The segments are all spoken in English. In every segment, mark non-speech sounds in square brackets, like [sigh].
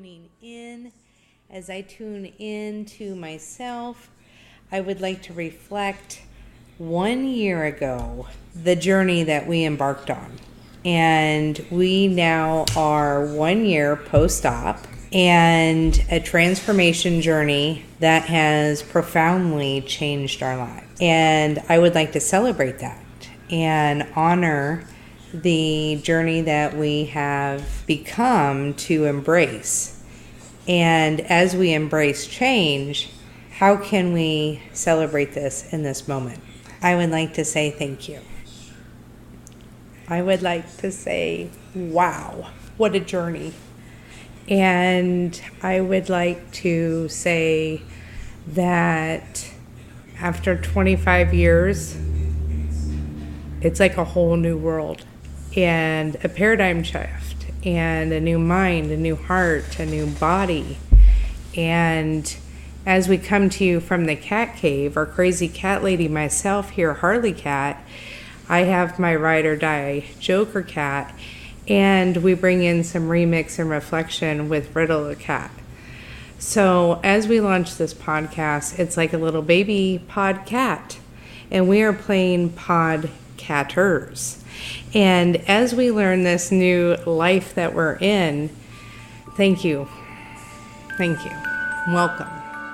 tuning in. As I tune in to myself, I would like to reflect one year ago the journey that we embarked on. And we now are one year post op and a transformation journey that has profoundly changed our lives. And I would like to celebrate that and honor the journey that we have become to embrace. And as we embrace change, how can we celebrate this in this moment? I would like to say thank you. I would like to say, wow, what a journey. And I would like to say that after 25 years, it's like a whole new world and a paradigm shift and a new mind, a new heart, a new body. And as we come to you from the cat cave, our crazy cat lady, myself here, Harley Cat, I have my ride or die Joker Cat, and we bring in some remix and reflection with Riddle the Cat. So as we launch this podcast, it's like a little baby pod cat, and we are playing pod catters. And as we learn this new life that we're in, thank you. Thank you. Welcome.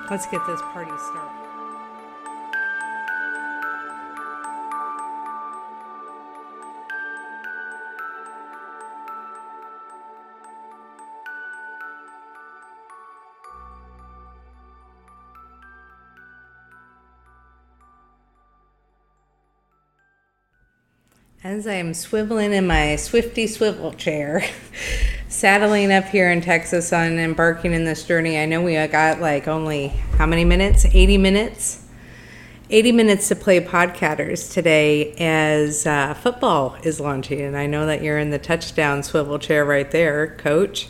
Let's get this party started. As I am swiveling in my Swifty swivel chair, [laughs] saddling up here in Texas on embarking in this journey, I know we got like only how many minutes? 80 minutes? 80 minutes to play podcatters today as uh, football is launching. And I know that you're in the touchdown swivel chair right there, coach.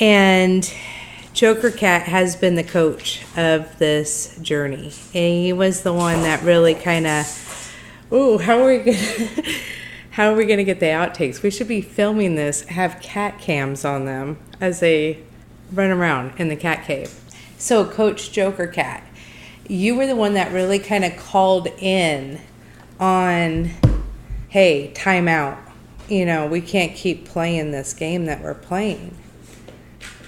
And Joker Cat has been the coach of this journey. And he was the one that really kind of Ooh, how are we gonna [laughs] how are we gonna get the outtakes? We should be filming this, have cat cams on them as they run around in the cat cave. So, Coach Joker Cat, you were the one that really kind of called in on, hey, time out. You know, we can't keep playing this game that we're playing.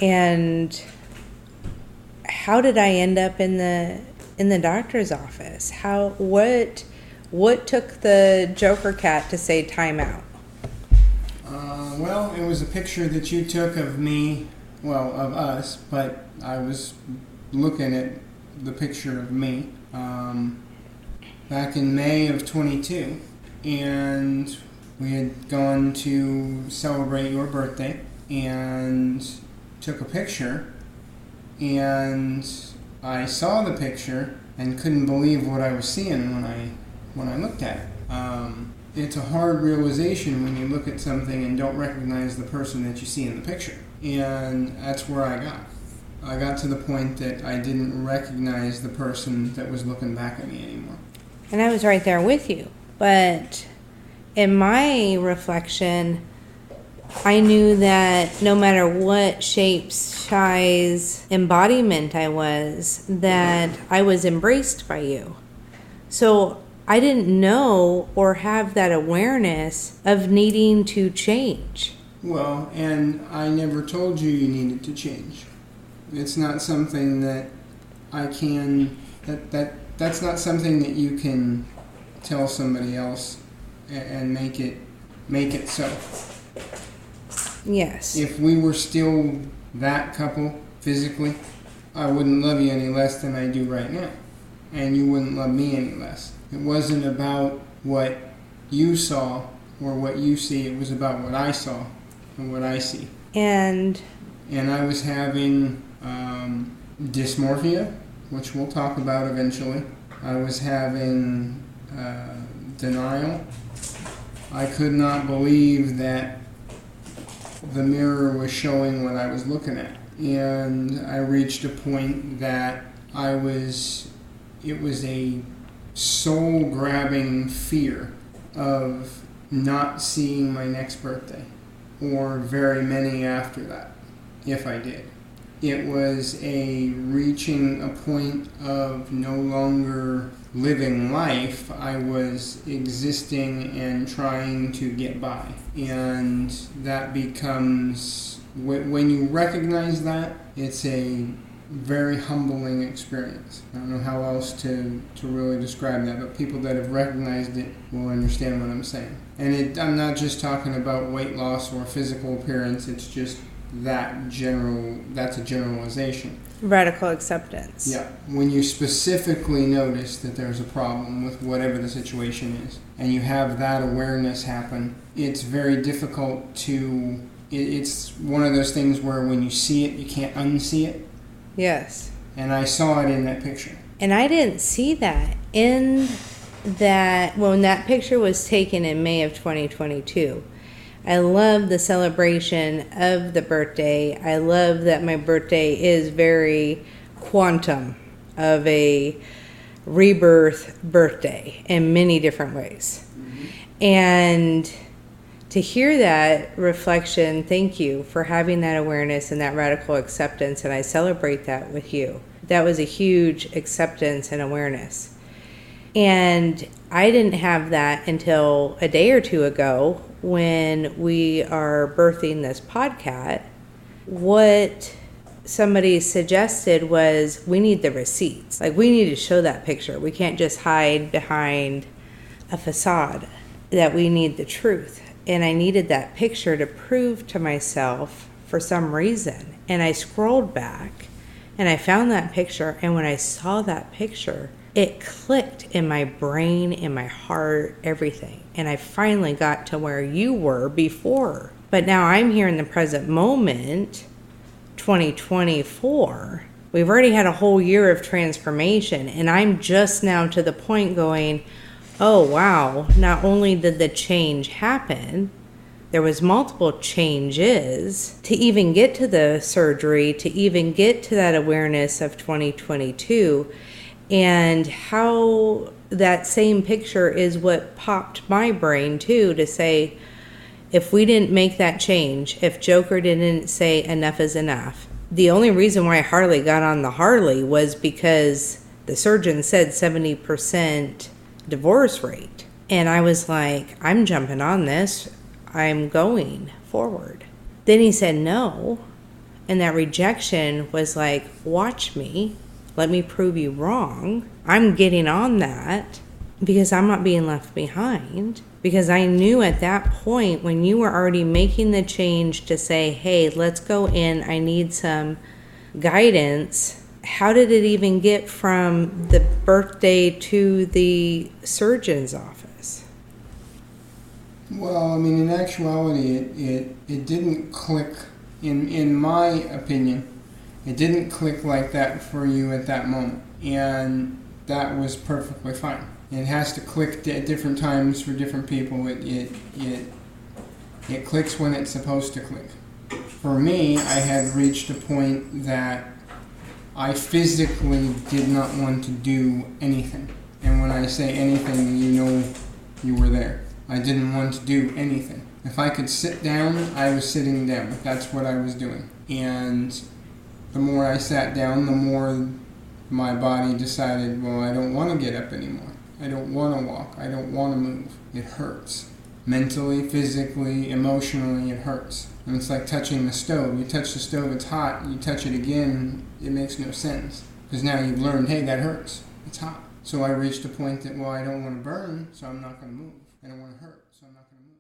And how did I end up in the in the doctor's office? How what what took the Joker cat to say timeout? Uh, well, it was a picture that you took of me, well, of us, but I was looking at the picture of me um, back in May of 22. And we had gone to celebrate your birthday and took a picture. And I saw the picture and couldn't believe what I was seeing when I when I looked at it. Um, it's a hard realization when you look at something and don't recognize the person that you see in the picture. And that's where I got. I got to the point that I didn't recognize the person that was looking back at me anymore. And I was right there with you. But in my reflection, I knew that no matter what shape, size, embodiment I was, that I was embraced by you. So I didn't know or have that awareness of needing to change. Well, and I never told you you needed to change. It's not something that I can that that that's not something that you can tell somebody else and make it make it so. Yes. If we were still that couple physically, I wouldn't love you any less than I do right now. And you wouldn't love me any less. It wasn't about what you saw or what you see, it was about what I saw and what I see. And and I was having um, dysmorphia, which we'll talk about eventually. I was having uh, denial. I could not believe that the mirror was showing what I was looking at. And I reached a point that I was, it was a soul grabbing fear of not seeing my next birthday. or very many after that, if I did. It was a reaching a point of no longer living life. I was existing and trying to get by. And that becomes, when you recognize that, it's a very humbling experience. I don't know how else to, to really describe that, but people that have recognized it will understand what I'm saying. And it, I'm not just talking about weight loss or physical appearance, it's just that general, that's a generalization. Radical acceptance. Yeah. When you specifically notice that there's a problem with whatever the situation is, and you have that awareness happen, it's very difficult to. It's one of those things where when you see it, you can't unsee it Yes. And I saw it in that picture. And I didn't see that in that when that picture was taken in May of 2022. I love the celebration of the birthday. I love that my birthday is very quantum of a rebirth birthday in many different ways. Mm-hmm. And to hear that reflection, thank you for having that awareness and that radical acceptance, and I celebrate that with you. That was a huge acceptance and awareness. And I didn't have that until a day or two ago when we are birthing this podcast. What somebody suggested was we need the receipts. Like, we need to show that picture. We can't just hide behind a facade, that we need the truth and I needed that picture to prove to myself for some reason. And I scrolled back and I found that picture. And when I saw that picture, it clicked in my brain, in my heart, everything. And I finally got to where you were before. But now I'm here in the present moment, 2024. We've already had a whole year of transformation. And I'm just now to the point going, oh wow, not only did the change happen, there was multiple changes to even get to the surgery, to even get to that awareness of 2022 and how that same picture is what popped my brain too to say if we didn't make that change, if Joker didn't say enough is enough. The only reason why Harley got on the Harley was because the surgeon said 70% divorce rate. And I was like, I'm jumping on this. I'm going forward. Then he said no. And that rejection was like, watch me. Let me prove you wrong. I'm getting on that because I'm not being left behind. Because I knew at that point when you were already making the change to say, hey, let's go in, I need some guidance how did it even get from the birthday to the surgeon's office? Well, I mean, in actuality, it, it, it didn't click, in, in my opinion, it didn't click like that for you at that moment. And that was perfectly fine. It has to click at different times for different people. It, it, it, it clicks when it's supposed to click. For me, I had reached a point that I physically did not want to do anything. And when I say anything, you know you were there. I didn't want to do anything. If I could sit down, I was sitting down. That's what I was doing. And the more I sat down, the more my body decided, well, I don't want to get up anymore. I don't want to walk. I don't want to move. It hurts. Mentally, physically, emotionally, it hurts. And it's like touching the stove. You touch the stove, it's hot. You touch it again, it makes no sense. Because now you've learned, hey, that hurts. It's hot. So I reached a point that, well, I don't want to burn, so I'm not going to move. I don't want to hurt, so I'm not going to move.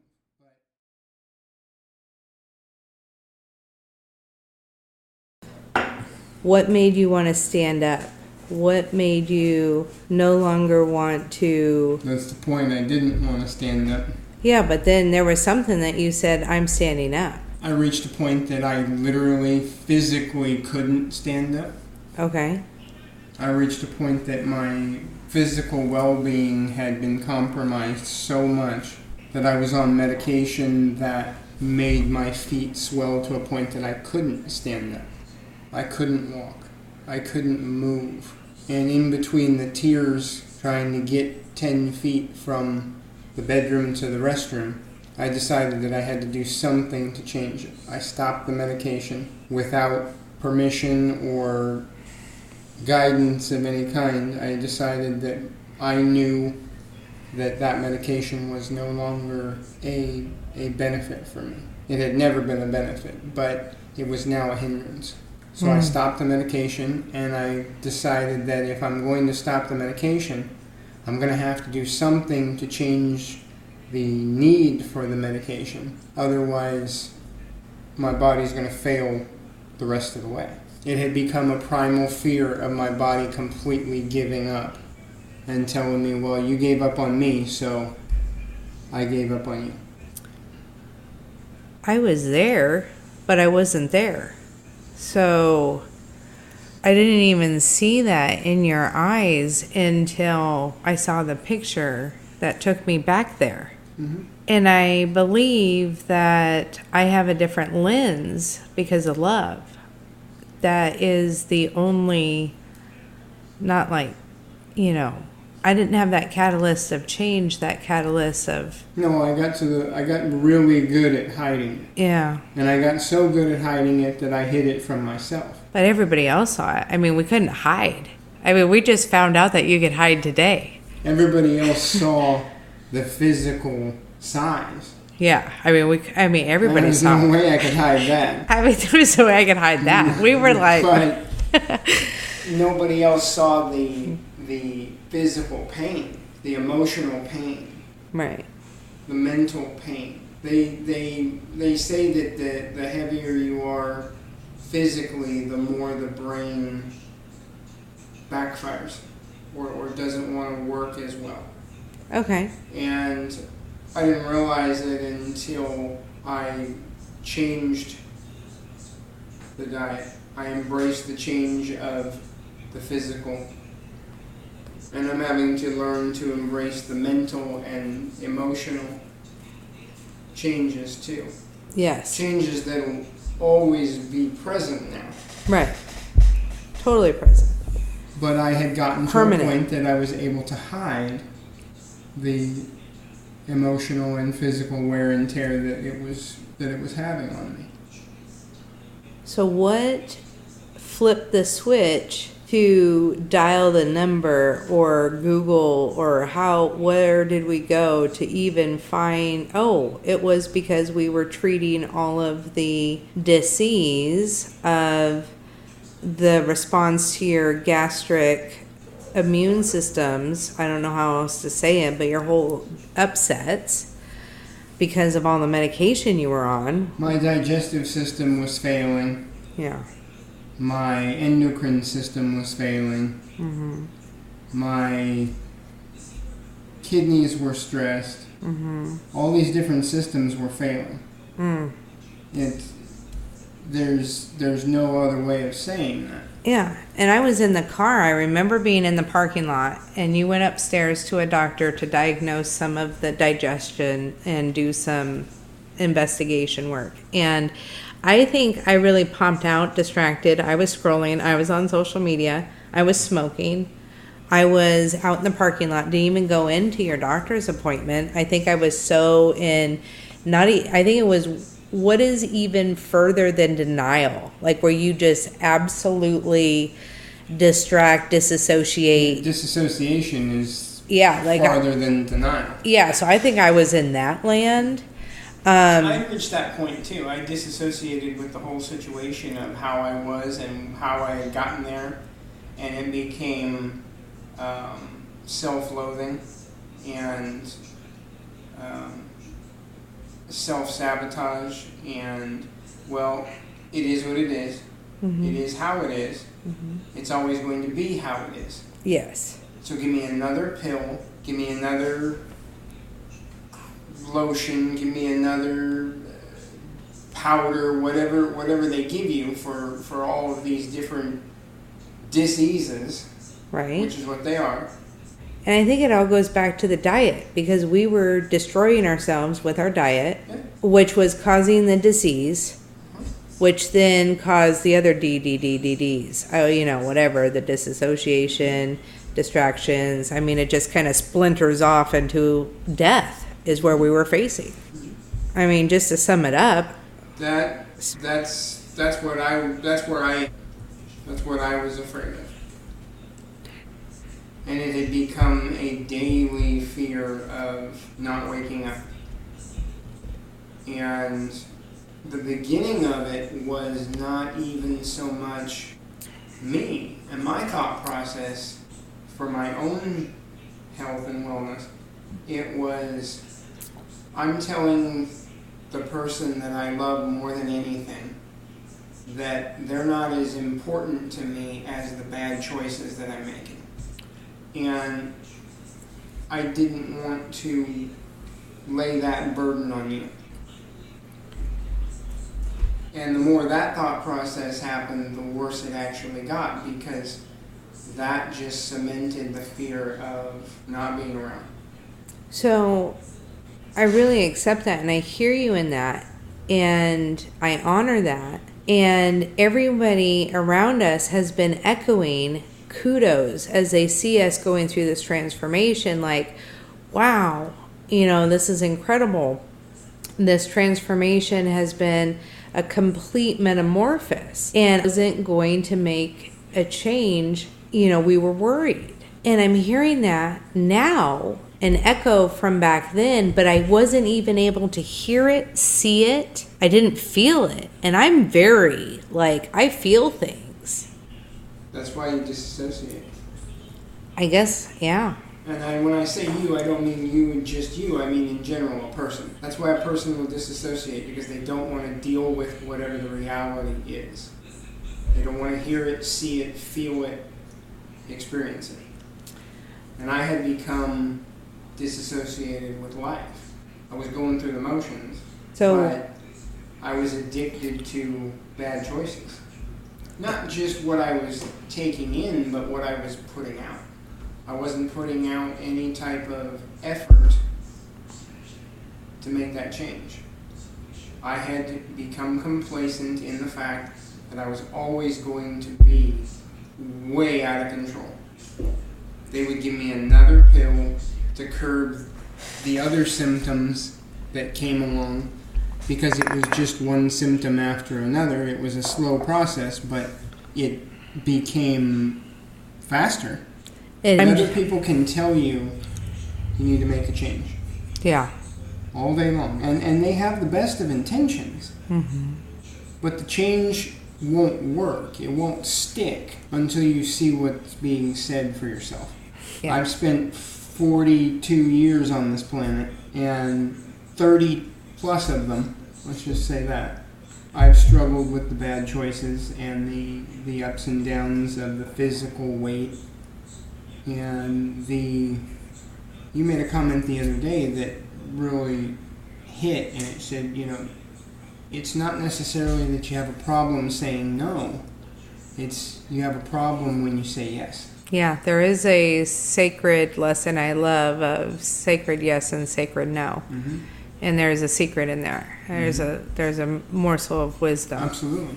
But what made you want to stand up? What made you no longer want to? That's the point. I didn't want to stand up. Yeah, but then there was something that you said, I'm standing up. I reached a point that I literally physically couldn't stand up. Okay. I reached a point that my physical well being had been compromised so much that I was on medication that made my feet swell to a point that I couldn't stand up. I couldn't walk. I couldn't move. And in between the tears trying to get 10 feet from the bedroom to the restroom, I decided that I had to do something to change it. I stopped the medication without permission or guidance of any kind. I decided that I knew that that medication was no longer a, a benefit for me. It had never been a benefit, but it was now a hindrance. So I Mm. stopped the medication and I decided that if I'm going to stop the medication, I'm going to have to do something to change the need for the medication. Otherwise, my body's going to fail the rest of the way. It had become a primal fear of my body completely giving up and telling me, well, you gave up on me, so I gave up on you. I was there, but I wasn't there. So I didn't even see that in your eyes until I saw the picture that took me back there. Mm-hmm. And I believe that I have a different lens because of love. That is the only, not like, you know, I didn't have that catalyst of change, that catalyst of, No, I got to the, I got really good at hiding it. yeah. And I got so good at hiding it that I hid it from myself. But everybody else saw it. I mean, we couldn't hide. I mean, we just found out that you could hide today. Everybody else saw the physical size. Yeah. I mean, we. I mean, everybody There's saw. no way I could hide that. [laughs] I mean, there was no way I could hide that. We were like, but [laughs] nobody else saw the the physical pain, the emotional pain, right. the mental pain. They they they say that the the heavier you are physically, the more the brain backfires or, or doesn't want to work as well. Okay. And I didn't realize it until I changed the diet. I embraced the change of the physical. And I'm having to learn to embrace the mental and emotional changes too. Yes. Changes that will always be present now. Right. Totally present. But I had gotten to a point that I was able to hide the emotional and physical wear and tear that it was that it was having on me. So what flipped the switch to dial the number or Google or how where did we go to even find oh it was because we were treating all of the disease of the response to your gastric immune systems I don't know how else to say it but your whole upsets because of all the medication you were on My digestive system was failing. yeah My endocrine system was failing. Mm-hmm. My kidneys were stressed. Mm-hmm. All these different systems were failing. mm. It there's there's no other way of saying that. Yeah, and I was in the car. I remember being in the parking lot, and you went upstairs to a doctor to diagnose some of the digestion and do some investigation work. And I think I really pumped out, distracted. I was scrolling, I was on social media, I was smoking. I was out in the parking lot, didn't even go into your doctor's appointment. I think I was so in, not, I think it was what is even further than denial? Like where you just absolutely distract, disassociate. Disassociation is Yeah, like, I- farther than denial. yeah, so I think I was in that land. Um, I reached that point too. I disassociated with the whole situation of how I was and how I had gotten there, and it became um, self-loathing and um, self-sabotage. And well, it is what it is. mhm, It is how it is. mhm. It's always going to be how it is. Yes. So give me another pill. Give me another lotion. Give me another uh, powder. Whatever, whatever they give you for for all of these different diseases, Right. which is what they are. And I think it all goes back to the diet because we were destroying ourselves with our diet, which was causing the disease, which then caused the other DDDDDs. Oh, you know, whatever, the disassociation, distractions. I mean, it just kind of splinters off into death is where we were facing. I mean, just to sum it up, That that's that's what I that's where I that's what I was afraid of. And it had become a daily fear of not waking up. And the beginning of it was not even so much me and my thought process for my own health and wellness. It was I'm telling the person that I love more than anything that they're not as important to me as the bad choices that I'm making. And I didn't want to lay that burden on you. And the more that thought process happened, the worse it actually got because that just cemented the fear of not being around. So I really accept that and I hear you in that and I honor that. And everybody around us has been echoing kudos as they see us going through this transformation like, wow, you know, this is incredible. This transformation has been a complete metamorphosis and isn't going to make a change. You know, we were worried. And I'm hearing that now an echo from back then, but I wasn't even able to hear it, see it. I didn't feel it. And I'm very, like, I feel things. That's why you disassociate. I guess, yeah. And I, when I say you, I don't mean you and just you. I mean in general, a person. That's why a person will disassociate because they don't want to deal with whatever the reality is. They don't want to hear it, see it, feel it, experience it. And I had become disassociated with life. I was going through the motions, So, but I was addicted to bad choices. Not just what I was taking in, but what I was putting out. I wasn't putting out any type of effort to make that change. I had become complacent in the fact that I was always going to be way out of control. They would give me another pill to curb the other symptoms that came along because it was just one symptom after another. It was a slow process, but it became faster. and, Other people can tell you you need to make a change yeah. all day long, and and they have the best of intentions, Mm-hmm. but the change won't work. It won't stick until you see what's being said for yourself. Yeah. I've spent 42 years on this planet, and 30 plus of them, let's just say that, I've struggled with the bad choices and the, the ups and downs of the physical weight and the. You made a comment the other day that really hit, and it said, you know, it's not necessarily that you have a problem saying no, it's you have a problem when you say yes. Yeah, there is a sacred lesson I love of sacred yes and sacred no. Mm-hmm. And there's a secret in there. There's mm-hmm. a there's a morsel of wisdom. Absolutely.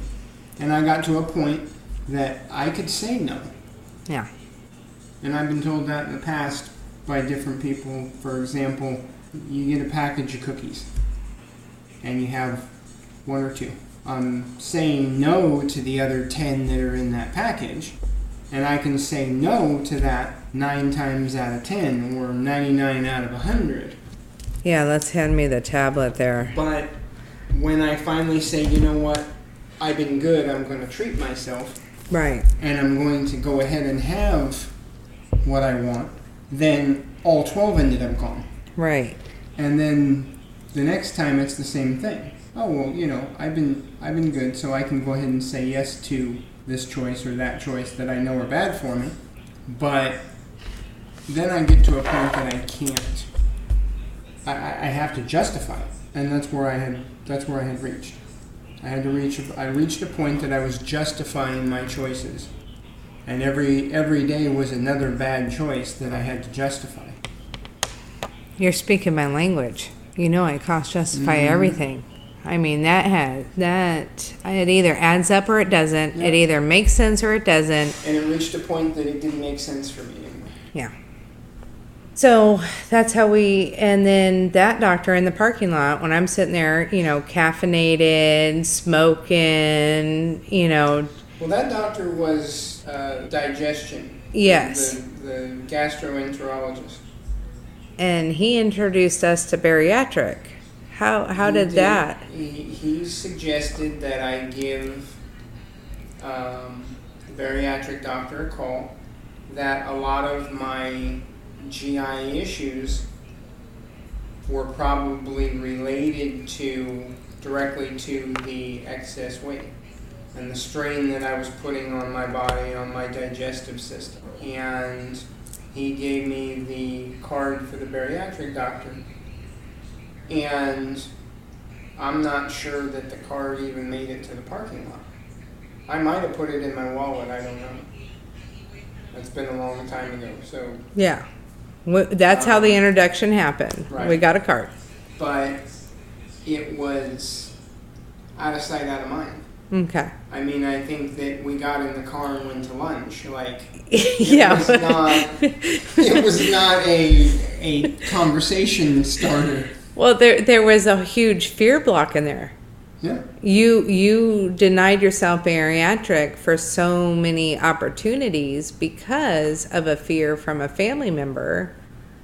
And I got to a point that I could say no. Yeah. And I've been told that in the past by different people. For example, you get a package of cookies and you have one or two. I'm saying no to the other 10 that are in that package, and I can say no to that 9 times out of 10 or 99 out of 100. Yeah, let's hand me the tablet there. But when I finally say, you know what, I've been good, I'm going to treat myself, Right. and I'm going to go ahead and have what I want, then all 12 ended up gone. Right. And then the next time it's the same thing. Oh well, you know, I've been I've been good, so I can go ahead and say yes to this choice or that choice that I know are bad for me. But then I get to a point that I can't. I, I have to justify it, and that's where I had that's where I had reached. I had to reach. I reached a point that I was justifying my choices, and every every day was another bad choice that I had to justify. You're speaking my language. You know I cost justify Mhm. everything. I mean that had that it either adds up or it doesn't. It either makes sense or it doesn't. And it reached a point that it didn't make sense for me anymore. Yeah. So that's how we, and then that doctor in the parking lot, when I'm sitting there, you know, caffeinated, smoking, you know, Well, that doctor was uh, digestion. Yes. The, the gastroenterologist. and he introduced us to bariatric. How, how He did that? He, he suggested that I give um, the bariatric doctor a call. That a lot of my GI issues were probably related to directly to the excess weight and the strain that I was putting on my body, on my digestive system. And he gave me the card for the bariatric doctor. And I'm not sure that the card even made it to the parking lot. I might have put it in my wallet, I don't know. It's been a long time ago, so, Yeah. That's how the um, introduction happened. We Right. got a card. but it was out of sight, out of mind. Okay. I mean, I think that we got in the car and went to lunch. Like, [laughs] it yeah. was not, it was not a, a conversation starter. well, there there was a huge fear block in there. Yeah. You you denied yourself bariatric for so many opportunities because of a fear from a family member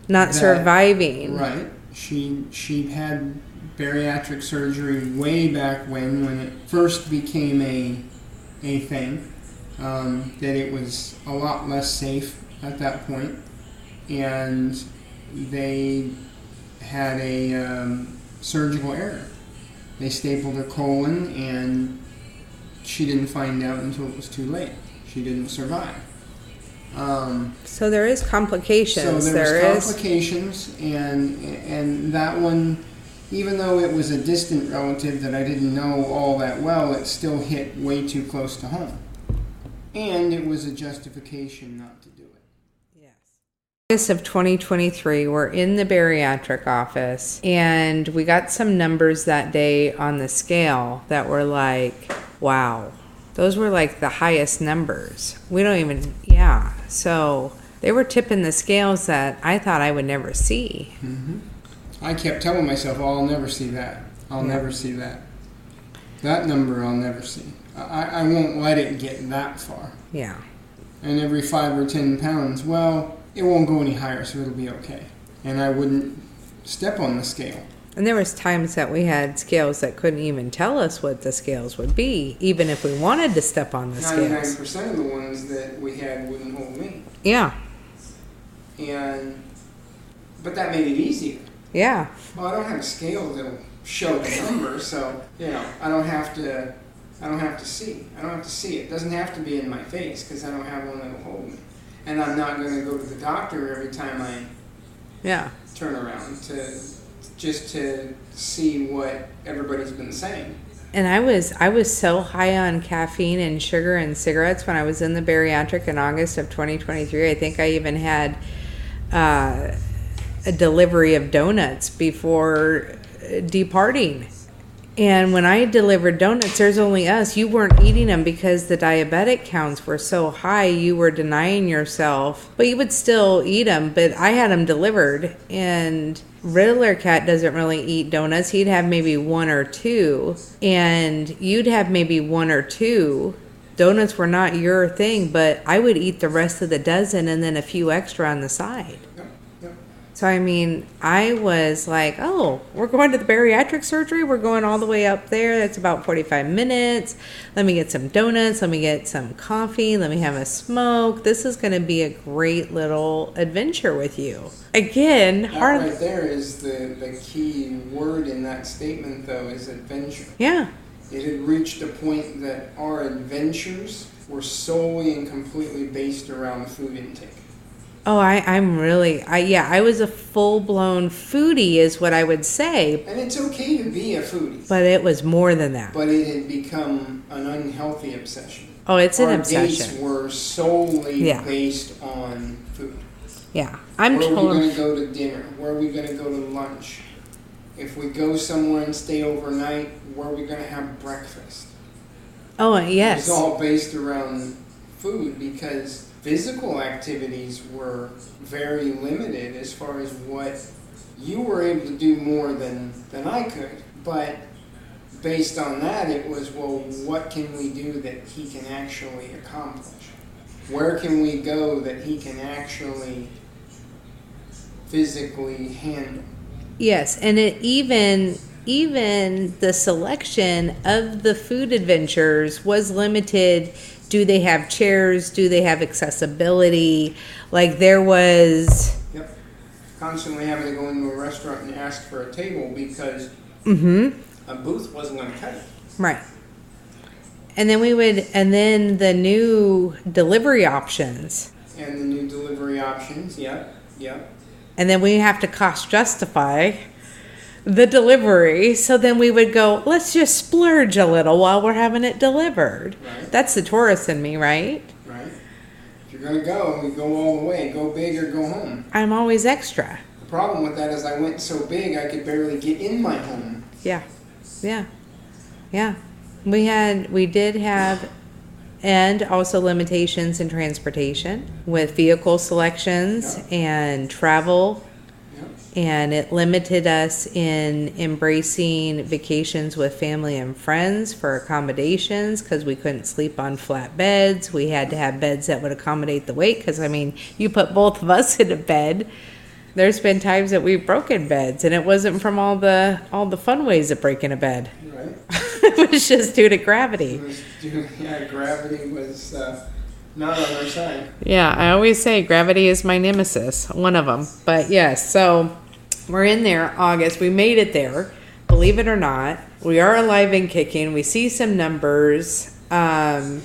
not That- surviving. Right. She she had bariatric surgery way back when when it first became a a thing. Um, that it was a lot less safe at that point, and they had a um, surgical error. They stapled her colon, and she didn't find out until it was too late. She didn't survive. Um, So there is complications. so there there is complications, and and that one, even though it was a distant relative that I didn't know all that well, it still hit way too close to home, and it was a justification not to do it. August of 2023, we're in the bariatric office and we got some numbers that day on the scale that were like, wow, those were like the highest numbers. We don't even, yeah. So they were tipping the scales that I thought I would never see. Mm-hmm. I kept telling myself, "Oh, I'll never see that. I'll Yeah. never see that. That number, I'll never see. I, I won't let it get that far." Yeah. and every five or ten pounds, well, it won't go any higher, so it'll be okay. And I wouldn't step on the scale. And there was times that we had scales that couldn't even tell us what the scales would be, even if we wanted to step on the Ninety-nine scales. percent of the ones that we had wouldn't hold me, Yeah. and but that made it easier. Yeah. Well, I don't have a scale that'll show the number, so you know I don't have to. I don't have to see. I don't have to see it. It doesn't have to be in my face because I don't have one that'll hold me. And I'm not going to go to the doctor every time I Yeah. turn around to just to see what everybody's been saying. And I was I was so high on caffeine and sugar and cigarettes when I was in the bariatric in August of 2023. I think I even had uh, a delivery of donuts before uh, departing. And when I delivered donuts, there's only us. You weren't eating them because the diabetic counts were so high. You were denying yourself, but you would still eat them. But I had them delivered, and Riddler Cat doesn't really eat donuts. He'd have maybe one or two, and you'd have maybe one or two. Donuts were not your thing, but I would eat the rest of the dozen and then a few extra on the side. So I mean, I was like, "Oh, we're going to the bariatric surgery. We're going all the way up there. That's about 45 minutes. Let me get some donuts, let me get some coffee, let me have a smoke. This is going to be a great little adventure with you." Again, That hard right there is the, the key word in that statement, though, is adventure. Yeah. It had reached a point that our adventures were solely and completely based around food intake. Oh, I I'm really I yeah, I was a full-blown foodie is what I would say, And it's okay to be a foodie, but it was more than that. but it had become an unhealthy obsession. Oh, it's an our obsession. dates were solely Yeah. based on food. Yeah. I'm Where are we totally to go to dinner? Where are we going to go to lunch? If we go somewhere and stay overnight, where are we going to have breakfast? Oh, yes. It's all based around food because physical activities were very limited as far as what you were able to do more than, than I could. But based on that, it was, well, what can we do that he can actually accomplish? Where can we go that he can actually physically handle? Yes, and it even even the selection of the food adventures was limited. Do they have chairs? Do they have accessibility? Like there was Yep. Constantly having to go into a restaurant and ask for a table because mhm a booth wasn't going to cut it. right. And then we would and then the new delivery options. And the new delivery options, yep, yep. And then we have to cost justify the delivery. So then we would go, let's just splurge a little while we're having it delivered. Right. That's the tourist in me, right? Right? If you're gonna go, we go all the way. Go big or go home. I'm always extra. The problem with that is I went so big I could barely get in my home. Yeah. Yeah. Yeah. We had, we did have, and also limitations in transportation with vehicle selections and travel. Yep. And it limited us in embracing vacations with family and friends for accommodations because we couldn't sleep on flat beds. We had to have beds that would accommodate the weight because, I mean, you put both of us [laughs] in a bed. There's been times that we've broken beds and it wasn't from all the all the fun ways of breaking a bed. Right? [laughs] it was just due to It gravity. was, yeah, gravity was uh, not on our side. Yeah, I always say gravity is my nemesis, one of them. But yes, so we're in there August. We made it there. Believe it or not, we are alive and kicking. We see some numbers. Um,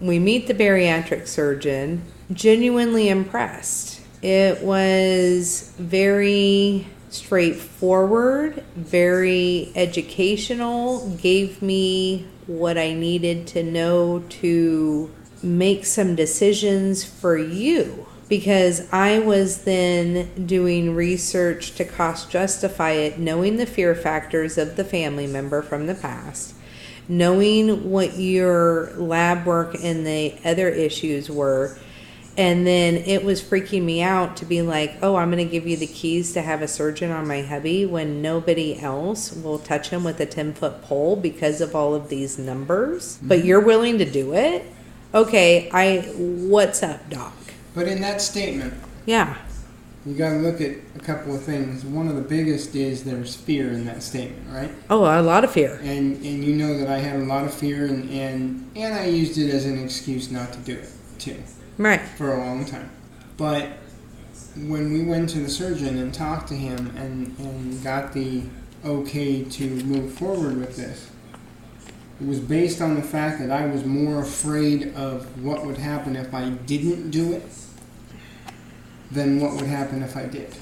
we meet the bariatric surgeon. Genuinely impressed. It was very straightforward, very educational, gave me what I needed to know to make some decisions for you. Because I was then doing research to cost justify it, knowing the fear factors of the family member from the past, knowing what your lab work and the other issues were. And then it was freaking me out to be like, oh, I'm going to give you the keys to have a surgeon on my hubby when nobody else will touch him with a 10 foot pole because of all of these numbers. But mm-hmm. you're willing to do it? Okay, I, what's up, doc? But in that statement, Yeah. you got to look at a couple of things. One of the biggest is there's fear in that statement, right? Oh, a lot of fear. And and you know that I had a lot of fear, and and and I used it as an excuse not to do it too. Right. for a long time. But when we went to the surgeon and talked to him and, and got the okay to move forward with this, it was based on the fact that I was more afraid of what would happen if I didn't do it than what would happen if I did.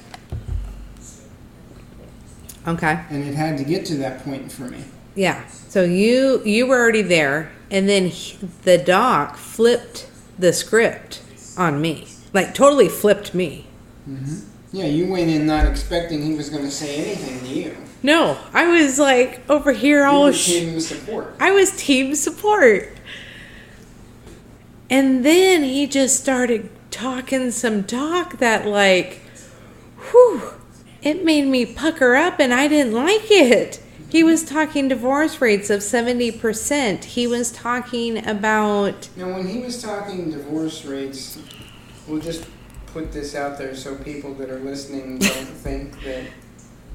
Okay. And it had to get to that point for me. Yeah. So you you were already there, and then he, the doc flipped the script on me, like totally flipped me. Mm-hmm. Yeah, you went in not expecting he was going to say anything to you. No, I was like over here You all. team support. I was team support, and then he just started talking some talk that like, whew, it made me pucker up, and I didn't like it. He was talking divorce rates of 70%. He was talking about Now, when he was talking divorce rates, we'll just put this out there so people that are listening don't [laughs] think that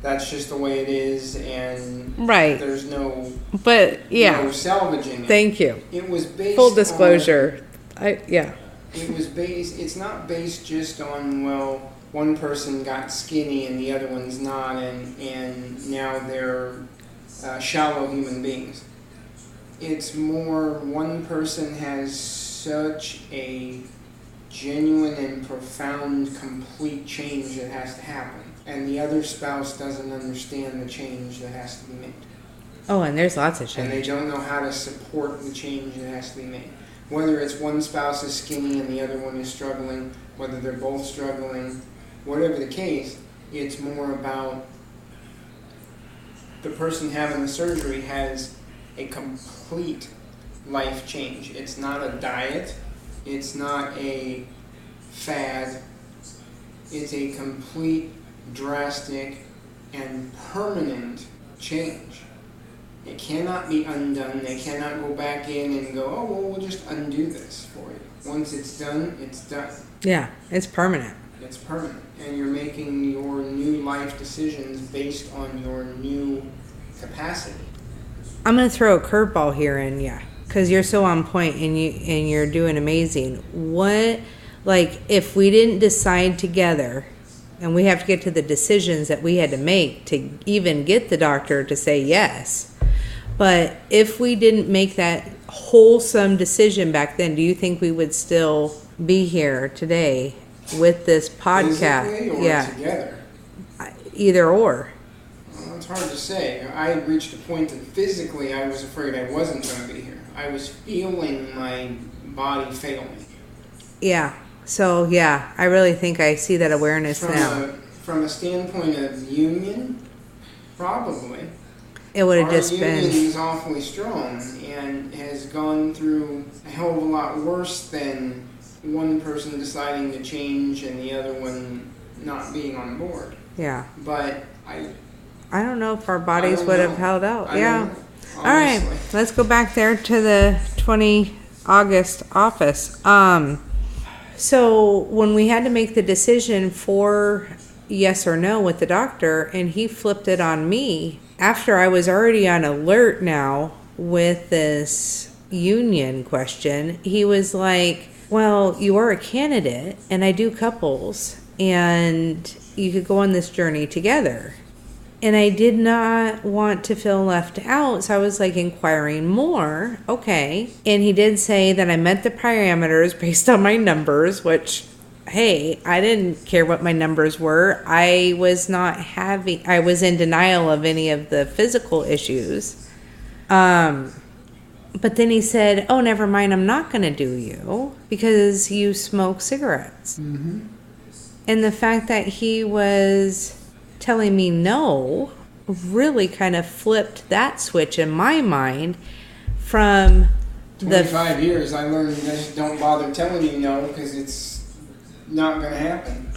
that's just the way it is and right. there's no But yeah, no salvaging it. thank you. it was based Full on- disclosure. I yeah. It was based. It's not based just on well, one person got skinny and the other one's not, and and now they're uh, shallow human beings. It's more one person has such a genuine and profound, complete change that has to happen, and the other spouse doesn't understand the change that has to be made Oh, and there's lots of change. and they don't know how to support the change that has to be made. Whether it's one spouse is skinny and the other one is struggling, whether they're both struggling, whatever the case, it's more about the person having the surgery has a complete life change. It's not a diet, It's not a fad. It's a complete, drastic, and permanent change. It cannot be undone. They cannot go back in and go, oh, well, we'll just undo this for you. Once it's done, it's done. Yeah, it's permanent. It's permanent. And you're making your new life decisions based on your new capacity. I'm gonna throw a curveball here in, yeah, because you're so on point and you and you're doing amazing. What, like, if we didn't decide together, and we have to get to the decisions that we had to make to even get the doctor to say yes, but if we didn't make that wholesome decision back then, do you think we would still be here today with this podcast? Yeah, together. either or. Well, it's hard to say. I had reached a point that physically I was afraid I wasn't going to be here. I was feeling my body fail me. Yeah. So yeah, I really think I see that awareness From now. a, from a standpoint of union, probably. It would have just been is awfully strong and has gone through a hell of a lot worse than one person deciding to change and the other one not being on board. yeah. But I, I don't know if our bodies would know. have held out. I yeah. All right, let's go back there to the 20 August office. Um, so when we had to make the decision for yes or no with the doctor, and he flipped it on me after I was already on alert now with this union question, he was like, Well, you are a candidate, and I do couples, and you could go on this journey together and I did not want to feel left out. So I was like inquiring more. Okay. And he did say that I met the parameters [laughs] based on my numbers, which, hey, I didn't care what my numbers were. I was not having, I was in denial of any of the physical issues. Um, but then he said, oh, never mind, I'm not going to do you because you smoke cigarettes. Mhm. And the fact that he was telling me no really kind of flipped that switch in my mind from the 25 years, I learned just don't bother telling you no because it's not going to happen.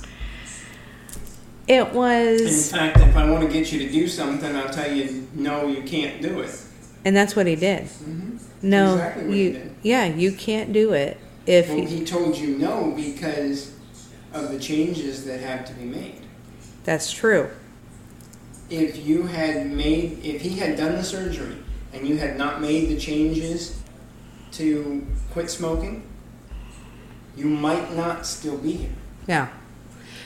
it was. In fact, if I want to get you to do something, I'll tell you no, you can't do it. and that's what he did. Mhm. No, Exactly what he you did. yeah, you can't do it if Well, you, he told you no because of the changes that have to be made. that's true. If you had made, if he had done the surgery and you had not made the changes to quit smoking, you might not still be here. Yeah.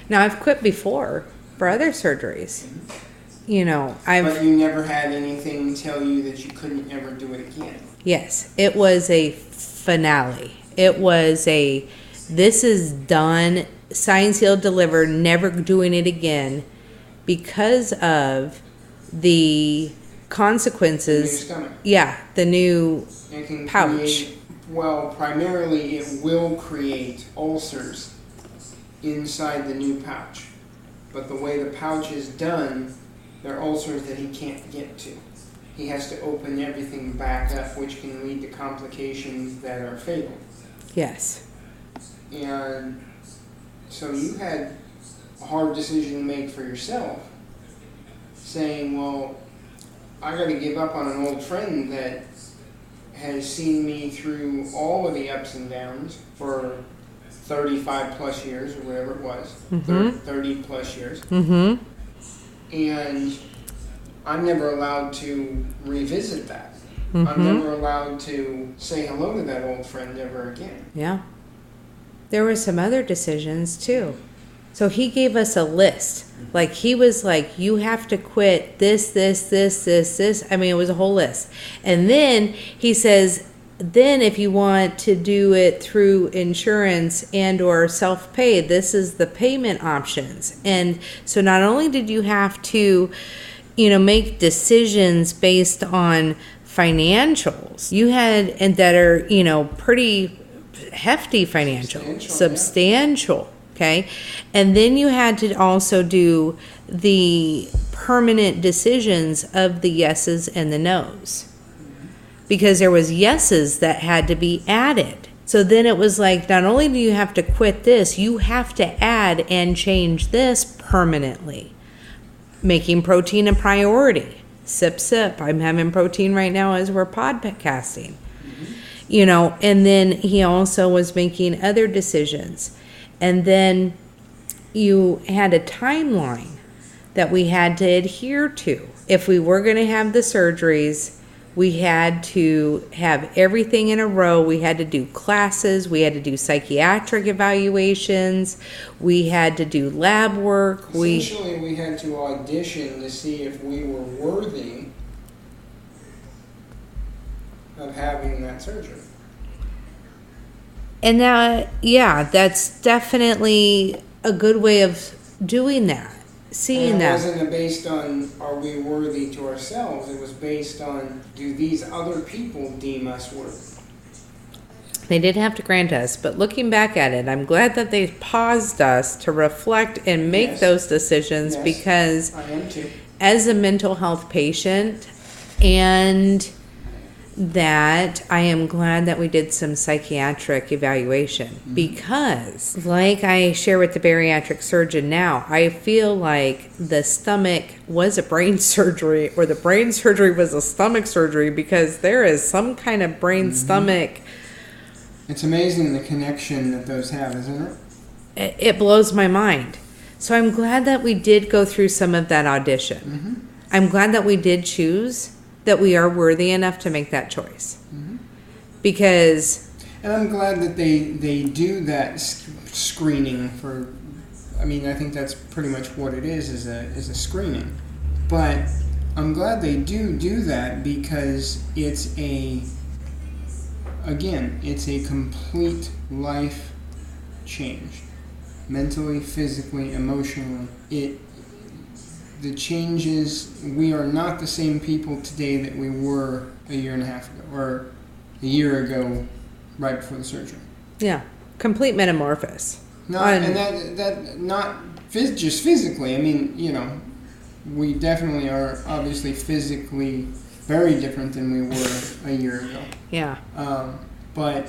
Now I've quit before for other surgeries. Mm-hmm. You know, I've But you never had anything tell you that you couldn't ever do it again. Yes, it was a finale. It was a this is done, signed, sealed, delivered, never doing it again because of the New consequences. stomach. Yeah, the new Pouch. Well, primarily it will create ulcers inside the new pouch. But the way the pouch is done, they're ulcers that he can't get to. He has to open everything back up, which can lead to complications that are fatal. yes. And so you had a hard decision to make for yourself, saying, well, I got to give up on an old friend that has seen me through all of the ups and downs for 35 plus years or whatever it was, Mhm. 30 plus years. Mm-hmm. And I'm never allowed to revisit that. I'm Mm-hmm. never allowed to say hello to that old friend ever again. Yeah. There were some other decisions too. So he gave us a list. Like he was like, you have to quit this, this, this, this, this. I mean, it was a whole list. And then he says, then if you want to do it through insurance and or self-pay, this is the payment options. And so not only did you have to, you know, make decisions based on financials, you had and that are, you know, pretty hefty financial, Substantial, yeah. Okay. And then you had to also do the permanent decisions of the yeses and the nos. Because there was yeses that had to be added. So then it was like, not only do you have to quit this, you have to add and change this permanently. Making protein a priority. Sip, sip. I'm having protein right now as we're podcasting. You know, and then he also was making other decisions. And then you had a timeline that we had to adhere to. If we were going to have the surgeries, we had to have everything in a row. We had to do classes, we had to do psychiatric evaluations, we had to do lab work. We Essentially, we had to audition to see if we were worthy of having that surgery. And that yeah, that's definitely a good way of doing that. Seeing and it that. wasn't based on are we worthy to ourselves. It was based on do these other people deem us worthy. They didn't have to grant us, but looking back at it, I'm glad that they paused us to reflect and make Yes. those decisions Yes. because I am too. as a mental health patient and that I am glad that we did some psychiatric evaluation because like I share with the bariatric surgeon now I feel like the stomach was a brain [laughs] surgery or the brain surgery was a stomach surgery because there is some kind of brain stomach It's amazing the connection that those have, isn't it? it, it blows my mind. So I'm glad that we did go through some of that audition. Mm-hmm. I'm glad that we did choose that we are worthy enough to make that choice. Mm-hmm. Because, And I'm glad that they they do that screening for. I mean, I think that's pretty much what it is is a is a screening, but I'm glad they do do that because it's a. Again, it's a complete life change, mentally, physically, emotionally. It the changes. We are not the same people today that we were a year and a half ago, or a year ago, right before the surgery. yeah, complete metamorphosis. Not, And- and that that not phys- just physically. I mean, you know, we definitely are obviously physically very different than we were a year ago, Yeah, um, but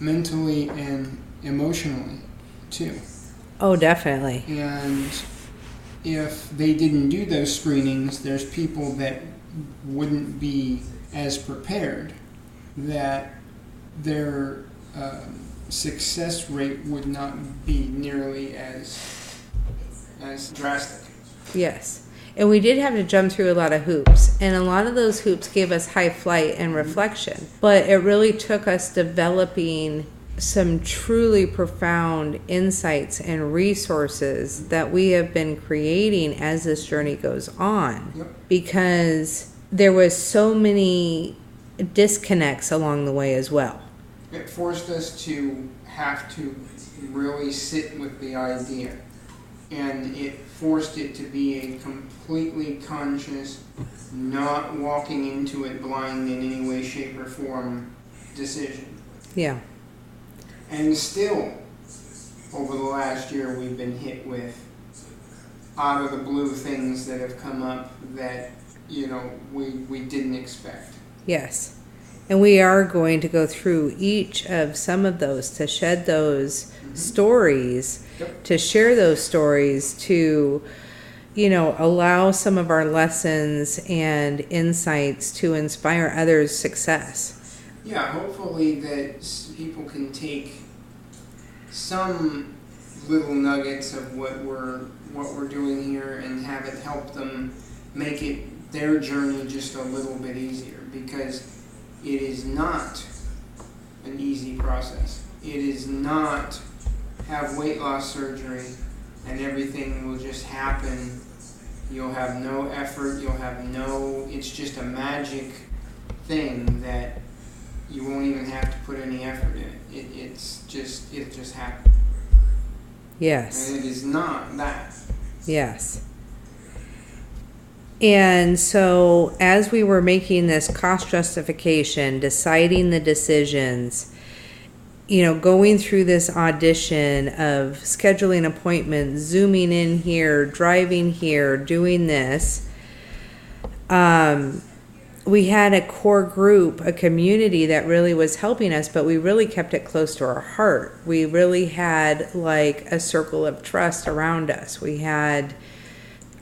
mentally and emotionally too. oh, definitely. And if they didn't do those screenings, there's people that wouldn't be as prepared, that their um, success rate would not be nearly as as drastic. Yes. And we did have to jump through a lot of hoops. And a lot of those hoops gave us high flight and reflection. But it really took us developing some truly profound insights and resources that we have been creating as this journey goes on. Yep. Because there was so many disconnects along the way as well. It forced us to have to really sit with the idea. And it forced it to be a completely conscious, not walking into it blind in any way, shape, or form decision. Yeah. And still, over the last year, we've been hit with out of the blue things that have come up that, you know, we, we didn't expect. Yes. And we are going to go through each of some of those to shed those mm-hmm. stories, Yep. to share those stories, to, you know, allow some of our lessons and insights to inspire others' success. Yeah, hopefully that people can take some little nuggets of what we're what we're doing here and have it help them make it their journey just a little bit easier because it is not an easy process. It is not have weight loss surgery and everything will just happen. You'll have no effort, you'll have no it's just a magic thing that you won't even have to put any effort in it. it it's just it just happens. Yes. And it is not that. Yes. And so, as we were making this cost justification, deciding the decisions, you know, going through this audition of scheduling appointments, zooming in here, driving here, doing this, um, we had a core group, a community that really was helping us, but we really kept it close to our heart. We really had like a circle of trust around us. We had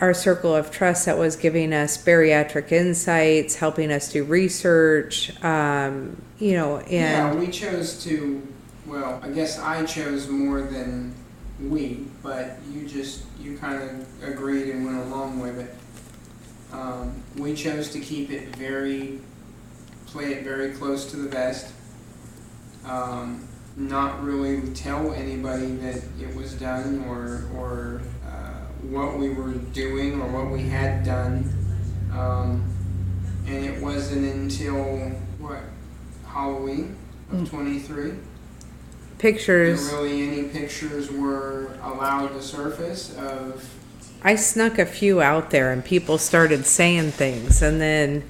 our circle of trust that was giving us bariatric insights, helping us do research, um, you know, and Yeah, we chose to, well, I guess I chose more than we, but you just, you kind of agreed and went along with it. Um, we chose to keep it very, play it very close to the vest. Um, not really tell anybody that it was done or, or, uh, what we were doing or what we had done. Um, and it wasn't until, what, Halloween of twenty-three? pictures. There really any pictures were allowed to surface of, I snuck a few out there and people started saying things and then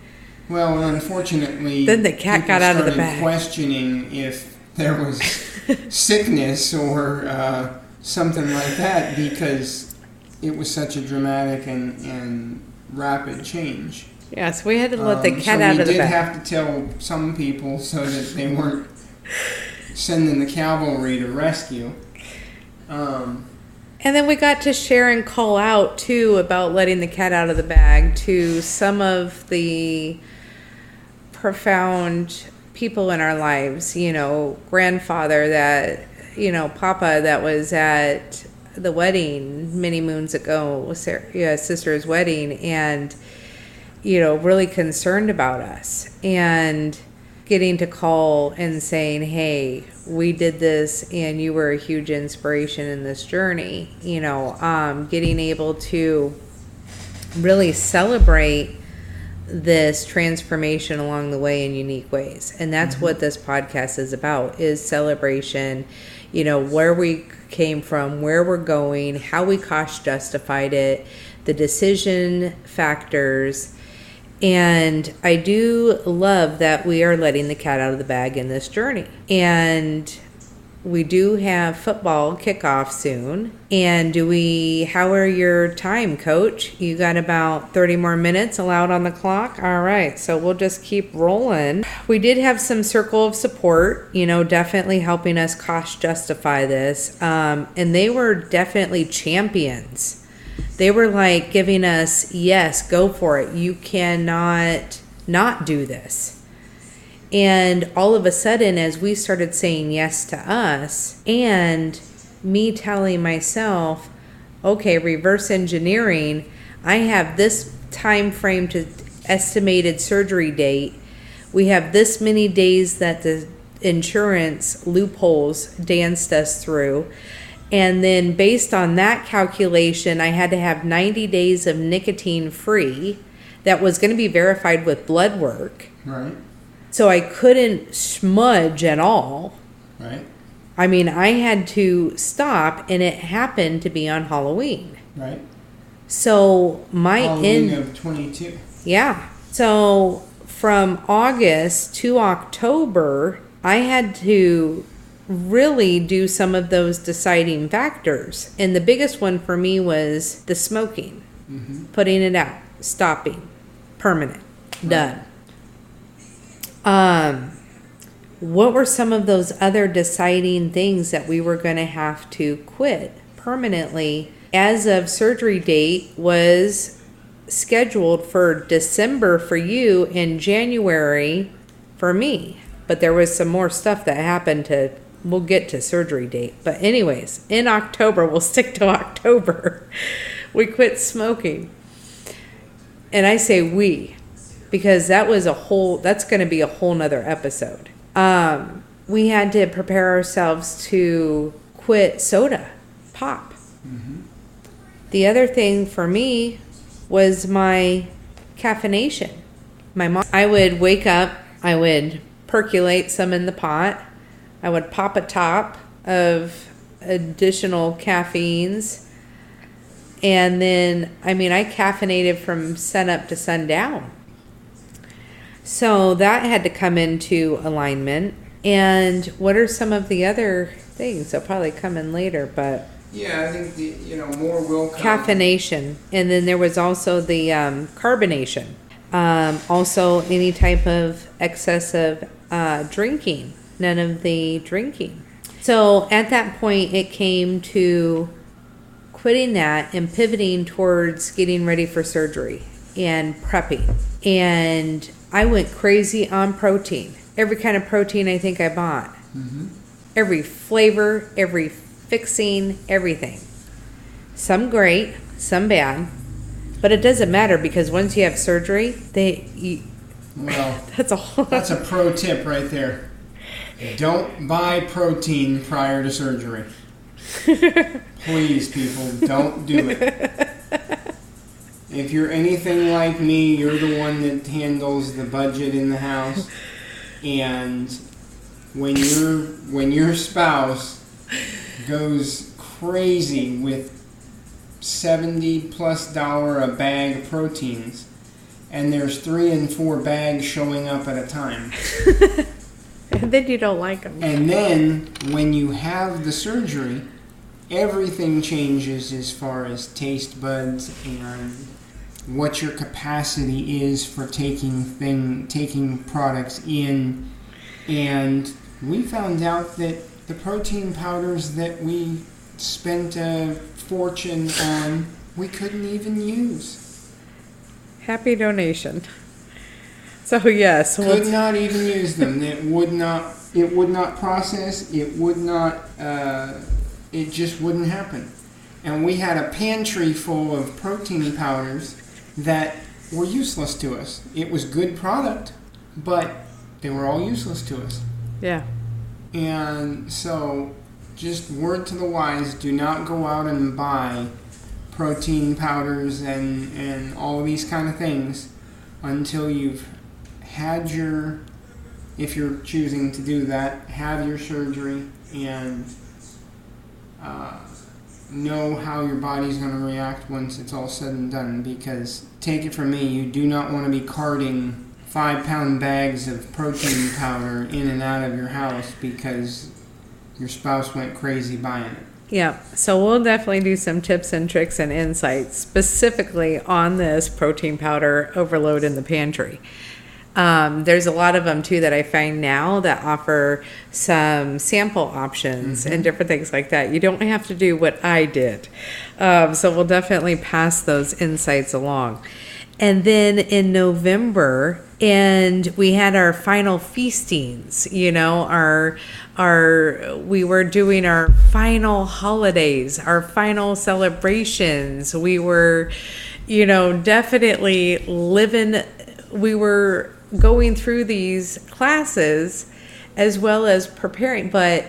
well, unfortunately. Then the cat got out of the bag. questioning if there was [laughs] sickness or uh, something like that because it was such a dramatic and, and rapid change. Yes, we had to let the Um, cat so out of the bag. We did have to tell some people so that they weren't [laughs] sending the cavalry to rescue. Um, And then we got to share and call out too about letting the cat out of the bag to some of the profound people in our lives, you know, grandfather that, you know, papa that was at the wedding many moons ago, Sarah, yeah, sister's wedding, and, you know, really concerned about us. And getting to call and saying, hey, we did this and you were a huge inspiration in this journey, you know, um, getting able to really celebrate this transformation along the way in unique ways. And that's what this podcast is about is celebration. You know where we came from where we're going how we cost justified it the decision factors and I do love that we are letting the cat out of the bag in this journey. And we do have football kickoff soon. And do we, how are your time, coach? You got about 30 more minutes allowed on the clock? All right. So we'll just keep rolling. We did have some circle of support, you know, definitely helping us cost justify this. Um, and they were definitely champions they were like giving us yes go for it. You cannot not do this. And all of a sudden as we started saying yes to us and me telling myself okay reverse engineering i have this time frame to estimated surgery date. We have this many days that the insurance loopholes danced us through and then based on that calculation, I had to have 90 days of nicotine free that was going to be verified with blood work. right, So I couldn't smudge at all. right, I mean, I had to stop, and it happened to be on Halloween. right. So my Halloween in of 22. yeah. So from August to October, I had to really do some of those deciding factors. And the biggest one for me was the smoking, hmm putting it out, stopping, permanent, done. Um, what were some of those other deciding things that we were going to have to quit permanently as of surgery date was scheduled for December for you and January for me. But there was some more stuff that happened to we'll get to surgery date. But anyways, in October, we'll [laughs] stick to October. we quit smoking. And I say we because that was a whole that's going to be a whole nother episode. Um, we had to prepare ourselves to quit soda, pop. The other thing for me was my caffeination. My mom, I would wake up, I would percolate some in the pot, I would pop a top of additional caffeines, and then I mean I caffeinated from sun up to sundown. So that had to come into alignment. And what are some of the other things? They'll probably come in later, but Yeah, I think the, you know more will come. caffeination, and then there was also the um, carbonation. Um, also, any type of excessive uh, drinking, none of the drinking. So at that point, it came to quitting that and pivoting towards getting ready for surgery and prepping. And I went crazy on protein. Every kind of protein I think I bought. Mm-hmm. Every flavor, every fixing, everything. Some great, some bad. But it doesn't matter because once you have surgery, they you, Well, [laughs] that's a whole that's a pro tip right there. Don't buy protein prior to surgery. [laughs] Please, people, don't do it. If you're anything like me, you're the one that handles the budget in the house, and when your when your spouse goes crazy with seventy plus dollar a bag of proteins, and there's three and four bags showing up at a time. [laughs] [laughs] then you don't like them. And then when you have the surgery, everything changes as far as taste buds and what your capacity is for taking thing taking products in. And we found out that the protein powders that we spent a fortune on, we couldn't even use. Happy donation. So yes, could we'll, not even use them. It would not. It would not process. It would not. Uh, it just wouldn't happen. And we had a pantry full of protein powders that were useless to us. It was good product, but they were all useless to us. yeah. And so, just word to the wise: do not go out and buy protein powders and and all these kind of things until you've had your, if you're choosing to do that, have your surgery and uh, know how your body's going to react once it's all said and done. Because take it from me, you do not want to be carting five pound bags of protein powder in and out of your house because your spouse went crazy buying it. Yeah, so we'll definitely do some tips and tricks and insights specifically on this protein powder overload in the pantry. Um, there's a lot of them too that I find now that offer some sample options and different things like that. You don't have to do what I did. Um, so we'll definitely pass those insights along. And then in November, and we had our final feastings, you know, our our we were doing our final holidays, our final celebrations. We were, you know, definitely living we were going through these classes as well as preparing, but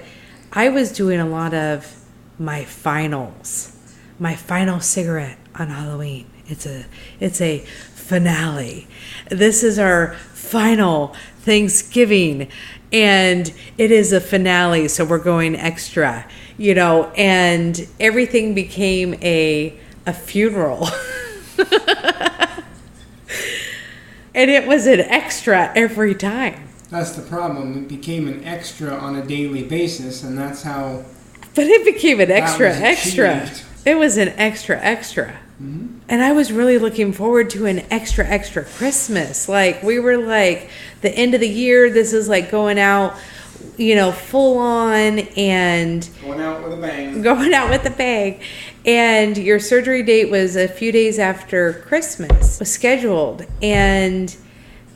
I was doing a lot of my finals, my final cigarette on Halloween. It's a it's a finale. This is our final Thanksgiving and it is a finale so we're going extra, you know, and everything became a a funeral. [laughs] and it was an extra every time. That's the problem. It became an extra on a daily basis, and that's how But it became an extra extra. It was an extra extra. Mm-hmm. And I was really looking forward to an extra extra Christmas. Like we were like the end of the year, this is like going out, you know, full on and going out with a bang. going out with a bang. And your surgery date was a few days after Christmas was scheduled. And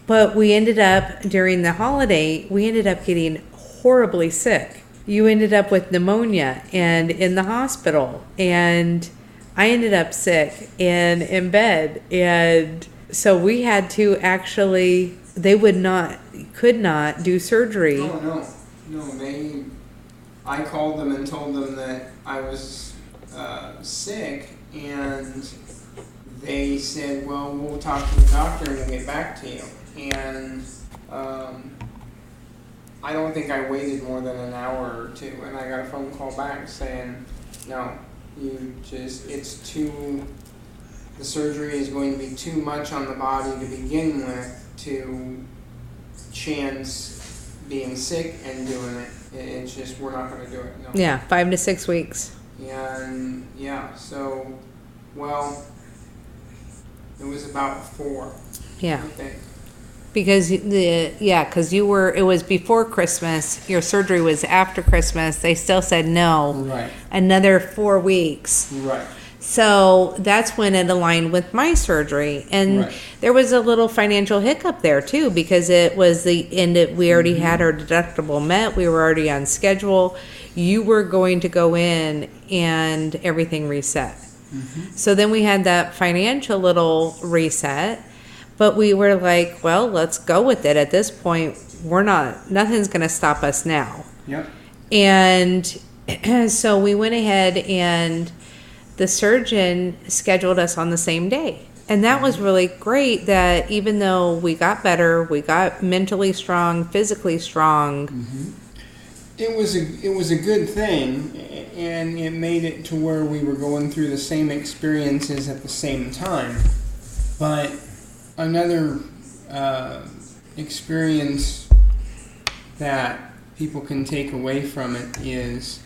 but we ended up during the holiday, we ended up getting horribly sick. You ended up with pneumonia and in the hospital and I ended up sick and in bed and so we had to actually they would not could not do surgery. Oh no, no. They, I called them and told them that I was uh, sick, and they said, "Well, we'll talk to the doctor and we'll get back to you." And um, I don't think I waited more than an hour or two, and I got a phone call back saying, "No, you just it's too." The surgery is going to be too much on the body to begin with to chance being sick and doing it. It- It's just we're not going to do it. No. Yeah, 5 to 6 weeks. And yeah, so well, It was about four, Yeah. Think. Because the yeah, because you were it was before Christmas. Your surgery was after Christmas. They still said no. Right, Another four weeks. right. So that's when it aligned with my surgery, and Right. there was a little financial hiccup there too because it was the end. Of, we already mm-hmm. had our deductible met. We were already on schedule. You were going to go in, and everything reset. Mm-hmm. So then we had that financial little reset, but we were like, well, let's go with it. At this point, we're not. Nothing's going to stop us now. Yep. And [clears throat] so we went ahead and the surgeon scheduled us on the same day. And that was mm-hmm. really great that even though we got better, we got mentally strong, physically strong. Mm-hmm. It was a it was a good thing, and it made it to where we were going through the same experiences at the same time. But another uh, experience that people can take away from it is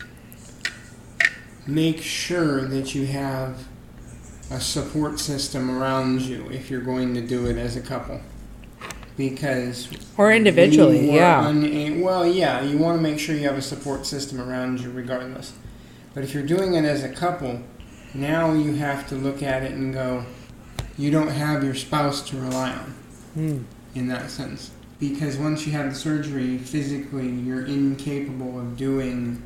make sure that you have a support system around you if you're going to do it as a couple. Because Or individually, we yeah. una- well, yeah, you want to make sure you have a support system around you regardless. But if you're doing it as a couple, now you have to look at it and go, you don't have your spouse to rely on Hmm. in that sense. Because once you have the surgery, physically, you're incapable of doing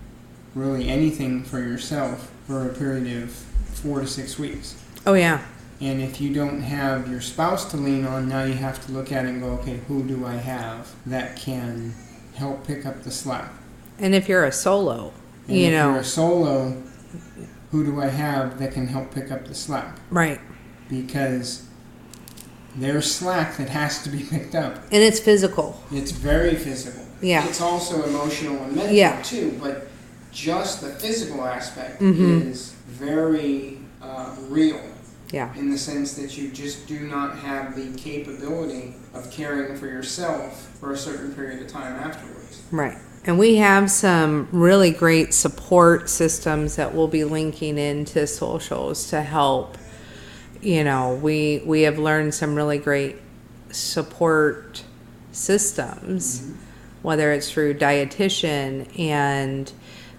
really anything for yourself for a period of four to six weeks. Oh, yeah. And if you don't have your spouse to lean on, now you have to look at it and go, okay, who do I have that can help pick up the slack? And if you're a solo, And you if know, you're a solo, who do I have that can help pick up the slack? right. Because there's slack that has to be [laughs] picked up. And it's physical. It's very physical. Yeah. It's also emotional and mental Yeah. too, but just the physical aspect Mhm. is very uh, real Yeah. in the sense that you just do not have the capability of caring for yourself for a certain period of time afterwards. Right. And we have some really great support systems that we'll be linking into socials to help. You know, we we have learned some really great support systems, mm-hmm. whether it's through dietitian and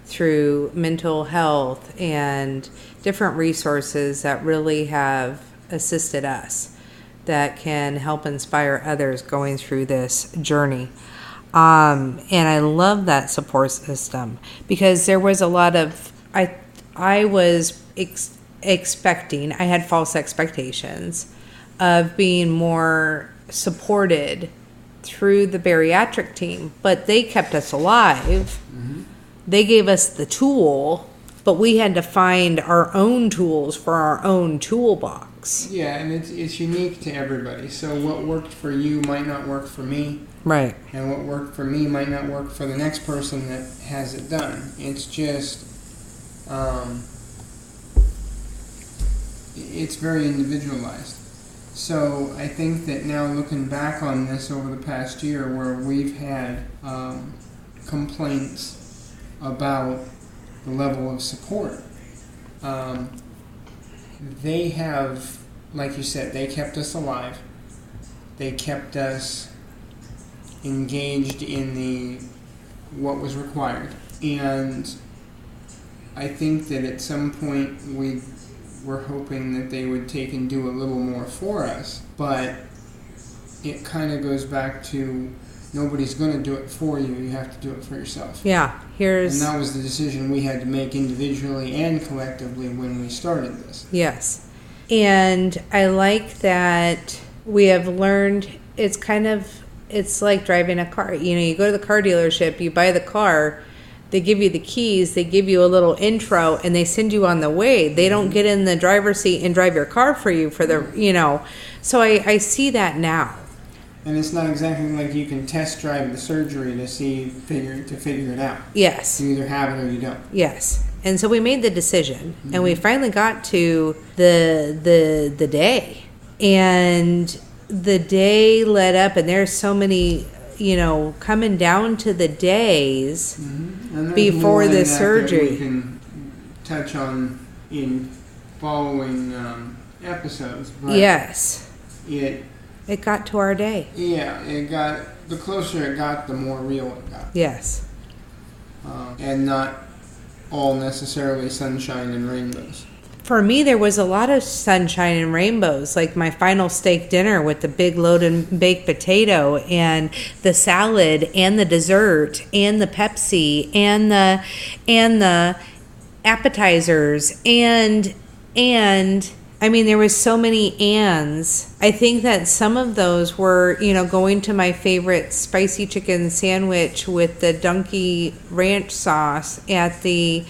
through mental health and different resources that really have assisted us that can help inspire others going through this journey. Um, and I love that support system because there was a lot of I I was ex- expecting I had false expectations of being more supported through the bariatric team, but they kept us alive. They gave us the tool, but we had to find our own tools for our own toolbox. Yeah, and it's, it's unique to everybody. So what worked for you might not work for me, Right. and what worked for me might not work for the next person that has it done. It's just, um, it's very individualized. So I think that now looking back on this over the past year, where we've had um, complaints about the level of support, um, they have, like you said, they kept us alive. They kept us engaged in the what was required, and I think that at some point we were hoping that they would take and do a little more for us, but it kind of goes back to nobody's going to do it for you. You have to do it for yourself. Yeah. here's. And that was the decision we had to make individually and collectively when we started this. Yes. And I like that we have learned it's kind of it's like driving a car. You know, you go to the car dealership, you buy the car, they give you the keys, they give you a little intro and they send you on the way. They don't mm-hmm. get in the driver's seat and drive your car for you for the, mm-hmm. you know. So I I see that now. And it's not exactly like you can test drive the surgery to see figure to figure it out. Yes. You either have it or you don't. Yes. And so we made the decision and we finally got to the the the day. And the day led up and there's so many, you know, coming down to the days. Mm-hmm. Before the surgery. we can touch on in following um, episodes, but Yes. it It got to our day. yeah it got the closer it got, the more real it got, Yes. um, and not all necessarily sunshine and rainbows. For me, there was a lot of sunshine and rainbows, like my final steak dinner with the big loaded baked potato and the salad and the dessert and the Pepsi and the and the appetizers and and I mean there was so many ands. I think that some of those were, you know, going to my favorite spicy chicken sandwich with the donkey ranch sauce at the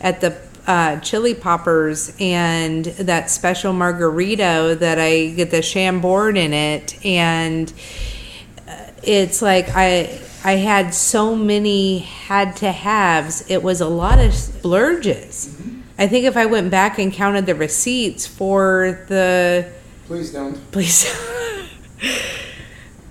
at the uh, chili poppers and that special margarita that I get the Chambord in it and uh, it's like I I had so many had to haves. It was a lot of splurges. I think if I went back and counted the receipts for the Please don't. please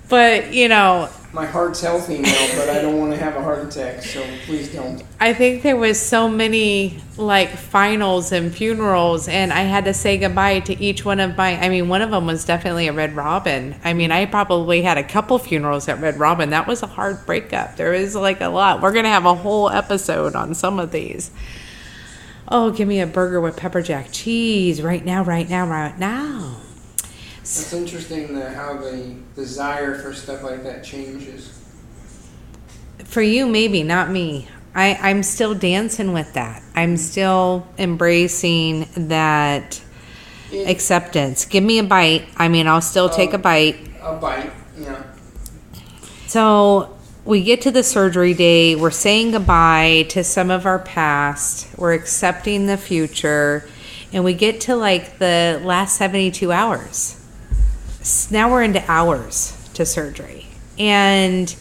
but you know My heart's healthy now, but I don't want to have a heart attack, so please don't. I think there was so many like finals and funerals, and I had to say goodbye to each one of my. I mean, one of them was definitely a Red Robin. I mean, I probably had a couple funerals at Red Robin. That was a hard breakup. There was like a lot. We're gonna have a whole episode on some of these. Oh, give me a burger with pepper jack cheese right now, right now, right now. It's interesting the, how the desire for stuff like that changes. For you, maybe not me. I, I'm still dancing with that. I'm still embracing that It, acceptance. Give me a bite. I mean, I'll still take oh, a bite. a bite, yeah. So we get to the surgery day. We're saying goodbye to some of our past. We're accepting the future. And we get to like the last 72 hours. S- Now we're into hours to surgery. And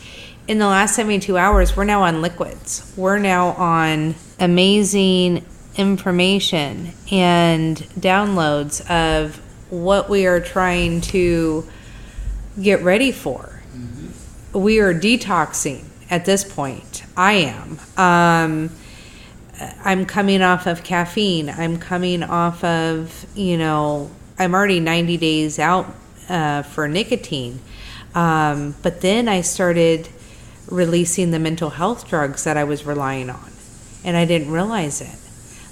in the last 72 hours, we're now on liquids. We're now on amazing information and downloads of what we are trying to get ready for we are detoxing at this point. I am. Um, I'm coming off of caffeine. I'm coming off of, you know, I'm already 90 days out uh, for nicotine. Um, but then I started releasing the mental health drugs that I was relying on, and I didn't realize it.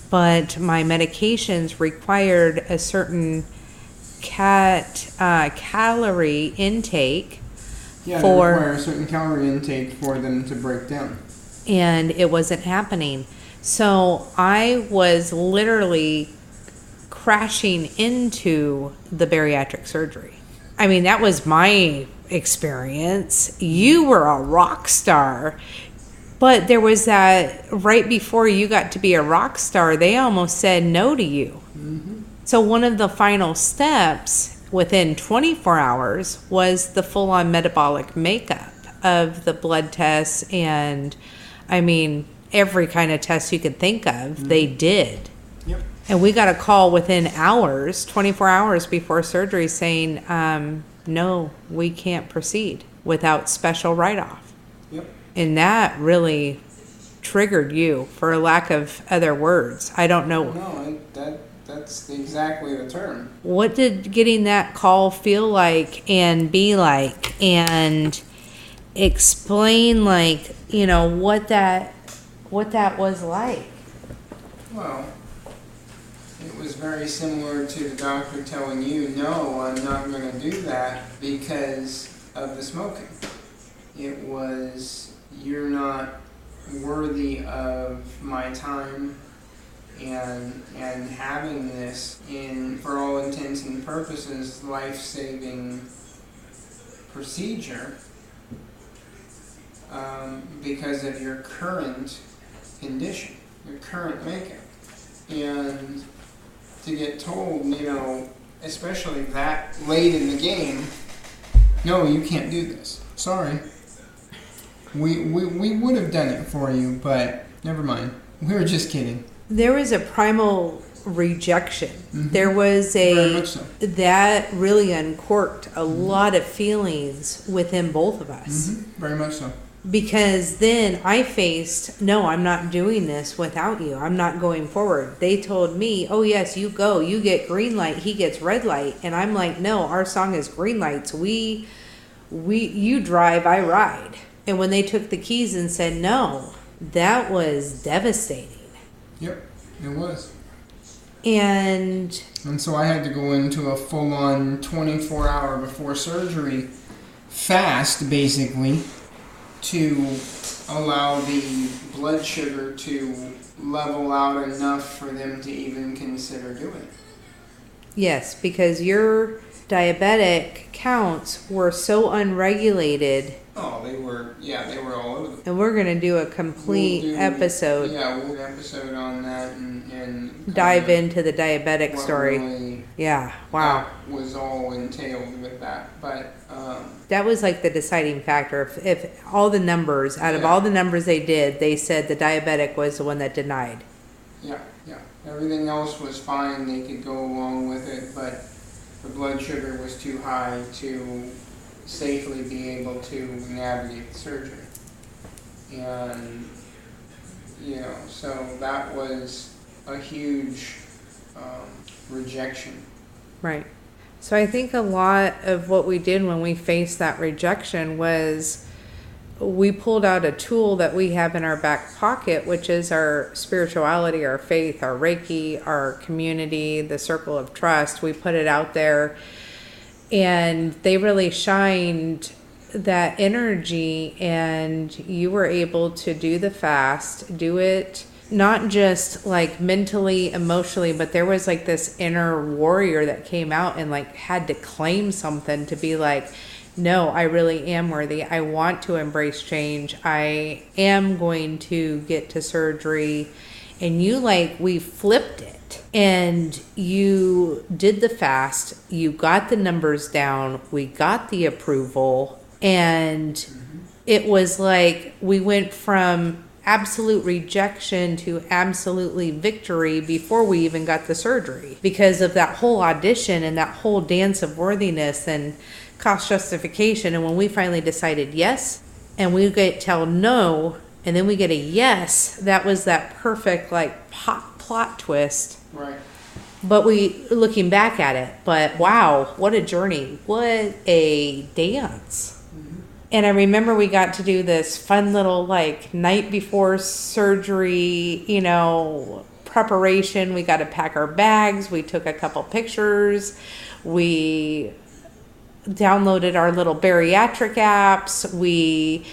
But my medications required a certain cat uh, calorie intake Yeah, For- they require a certain calorie intake for them to break down. and it wasn't happening. So I was literally crashing into the bariatric surgery. I mean, that was my experience. You were a rock star. But there was that right before you got to be a rock star, they almost said no to you. Mm-hmm. So one of the final steps within 24 hours was the full-on metabolic makeup of the blood tests and I mean every kind of test you could think of, they did. Yep. And we got a call within hours, 24 hours before surgery saying, um, no, we can't proceed without special write-off. Yep. And that really triggered you for a lack of other words. I don't know No, I, that that's exactly the term. what did getting that call feel like and be like and explain like you know what that what that was like Well, it was very similar to the doctor telling you, no, I'm not going to do that because of the smoking. It was, you're not worthy of my time and and having this in for all intents and purposes life-saving procedure um, because of your current condition, your current makeup and to get told, you know, especially that late in the game, no, you can't do this. Sorry. We, we, we would have done it for you, but never mind. We were just kidding. There was a primal rejection Mhm. there was Very a much so. that really uncorked a lot of feelings within both of us hmm Very much so. because then I faced, no, I'm not doing this without you. I'm not going forward. They told me, oh, yes, you go. You get green light, he gets red light. And I'm like, no, our song is green lights. We, we, you drive, I ride. And when they took the keys and said no, that was devastating. Yep, it was. And And so I had to go into a full on 24 hour before surgery fast, basically, to allow the blood sugar to level out enough for them to even consider doing it. yes, because your diabetic counts were so unregulated, Oh, they were, yeah, they were all over the and we're going to do a complete We'll do- episode, Yeah, we'll do an episode on that and, and dive into the diabetic what story. really Yeah, wow. was all entailed with that. But um, That was like the deciding factor. If, if all the numbers, out of Yeah. all the numbers they did, they said the diabetic was the one that denied. yeah, yeah, everything else was fine. They could go along with it, but the blood sugar was too high to safely be able to navigate the surgery. And you know, so that was a huge um, rejection. Right. So I think a lot of what we did when we faced that rejection was we pulled out a tool that we have in our back pocket, which is our spirituality, our faith, our Reiki, our community, the circle of trust. We put it out there and they really shined that energy and you were able to do the fast do it not just like mentally emotionally but there was like this inner warrior that came out and like had to claim something to be like no i really am worthy. I want to embrace change. I am going to get to surgery and you like we flipped it. And you did the fast. You got the numbers down. We got the approval. And it was like we went from absolute rejection to absolutely victory before we even got the surgery because of that whole audition and that whole dance of worthiness and cost justification. And when we finally decided yes and we get tell no and then we get a yes that was that perfect like pop plot twist. Right. but we looking back at it but wow what a journey. What a dance. Mm-hmm. And i remember we got to do this fun little like night before surgery you know preparation. We got to pack our bags. We took a couple pictures. We downloaded our little bariatric apps. We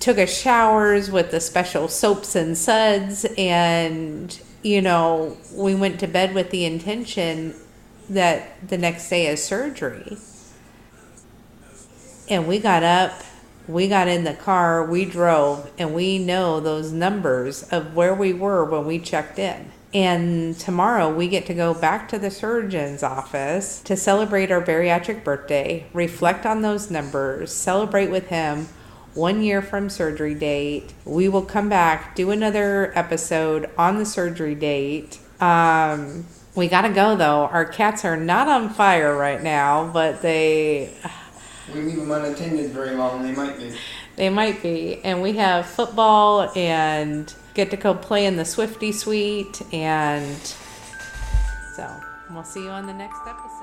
took a showers with the special soaps and suds and you know we went to bed with the intention that the next day is surgery. And we got up we got in the car we drove and we know those numbers of where we were when we checked in. And tomorrow we get to go back to the surgeon's office to celebrate our bariatric birthday reflect on those numbers celebrate with him one year from surgery date. We will come back, do another episode on the surgery date. Um, we gotta go though. Our cats are not on fire right now, but they We leave them unattended very long. They might be. they might be. And we have football and get to go play in the Swifty Suite. And so we'll see you on the next episode.